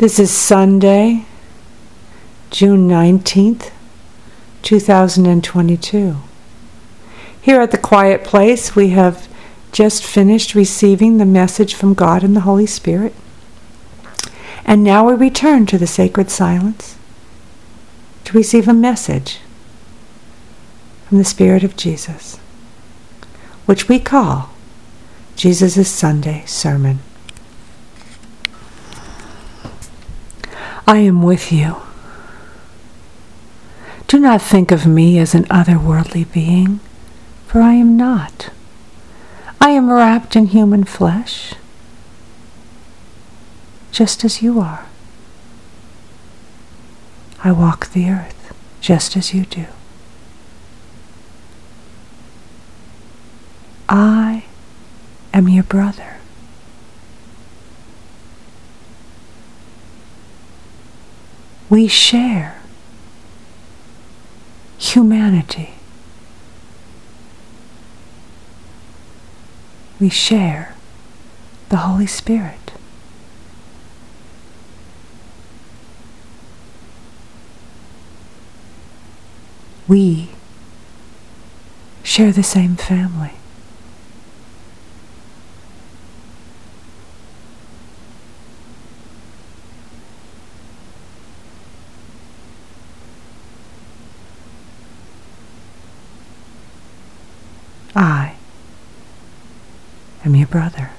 This is Sunday, June 19th, 2022. Here at the Quiet Place, we have just finished receiving the message from God and the Holy Spirit. And now we return to the sacred silence to receive a message from the Spirit of Jesus, which we call Jesus' Sunday Sermon. I am with you. Do not think of me as an otherworldly being, for I am not. I am wrapped in human flesh, just as you are. I walk the earth, just as you do. I am your brother. We share humanity. We share the Holy Spirit. We share the same family. I am your brother.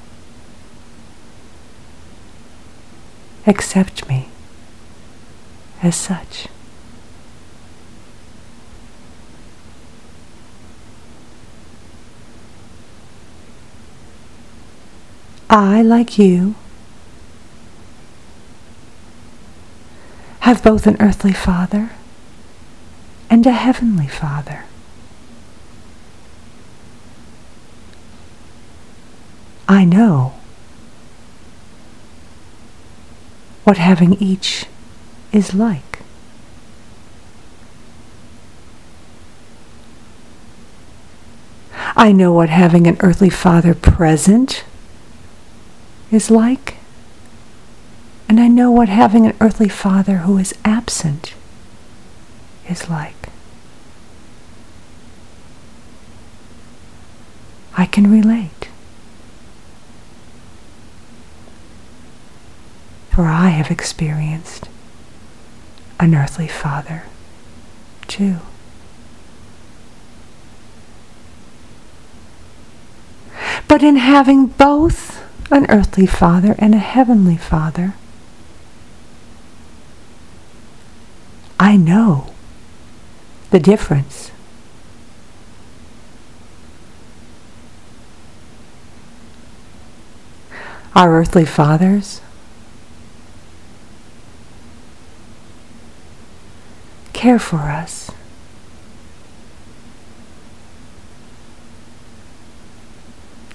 Accept me as such. I, like you, have both an earthly father and a heavenly father. I know what having each is like. I know what having an earthly father present is like. And I know what having an earthly father who is absent is like. I can relate. For I have experienced an earthly father too. But in having both an earthly father and a heavenly father, I know the difference. Our earthly fathers care for us.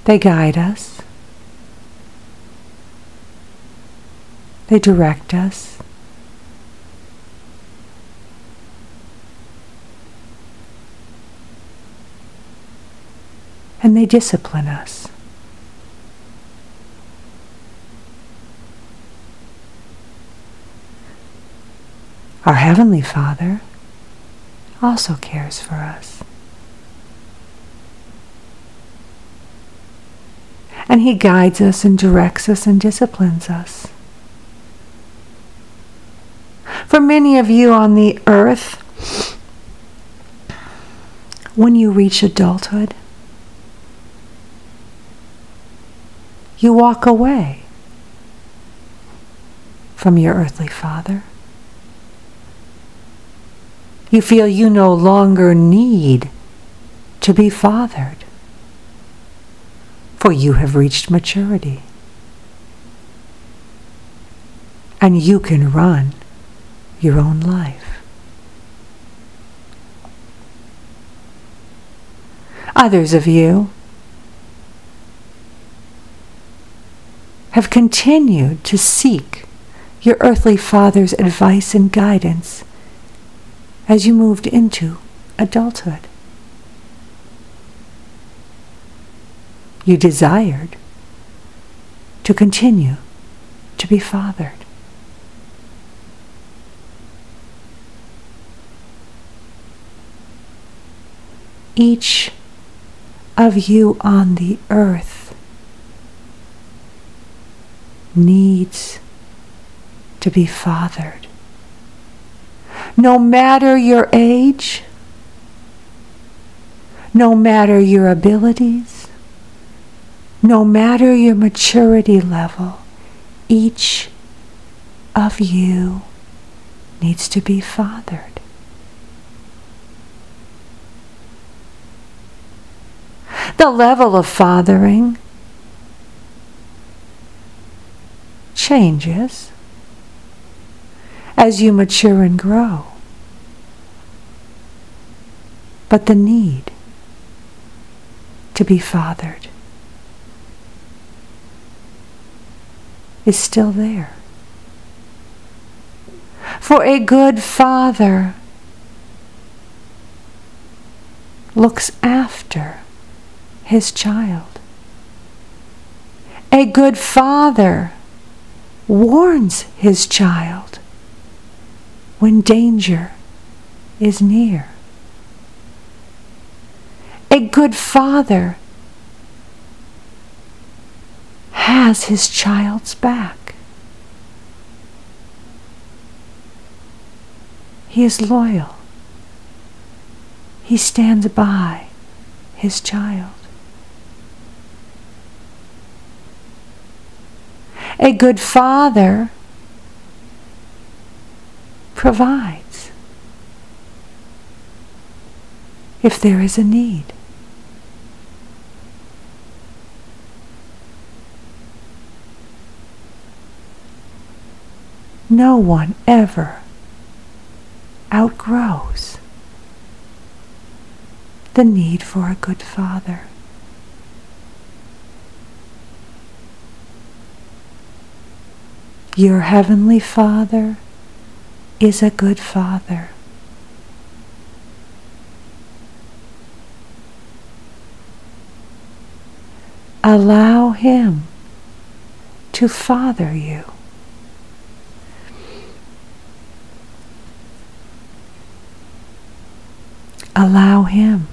They guide us. They direct us. And they discipline us. Our Heavenly Father also cares for us. And He guides us and directs us and disciplines us. For many of you on the earth, when you reach adulthood, you walk away from your earthly father. You feel you no longer need to be fathered, for you have reached maturity. And you can run your own life. Others of you have continued to seek your earthly father's advice and guidance as you moved into adulthood. You desired to continue to be fathered. Each of you on the earth needs to be fathered. No matter your age, no matter your abilities, no matter your maturity level, each of you needs to be fathered. The level of fathering changes as you mature and grow. But the need to be fathered is still there. For a good father looks after his child. A good father warns his child when danger is near. A good father has his child's back. He is loyal. He stands by his child. A good father provides if there is a need. No one ever outgrows the need for a good father. Your Heavenly Father is a good Father. Allow Him to father you. Allow Him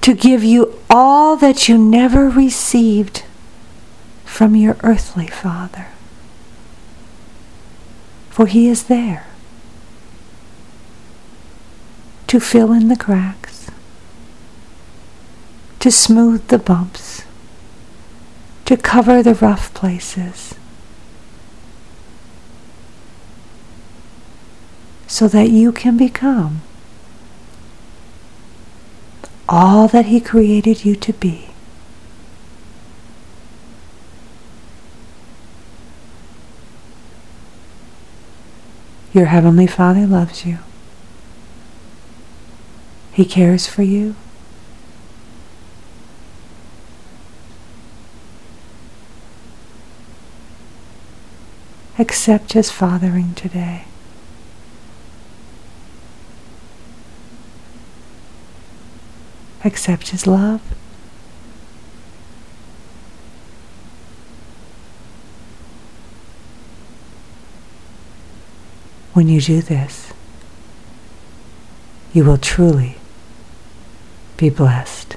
to give you all that you never received from your earthly father. For he is there to fill in the cracks, to smooth the bumps, to cover the rough places, so that you can become all that he created you to be. Your Heavenly Father loves you. He cares for you. Accept His fathering today. Accept His love. When you do this, you will truly be blessed.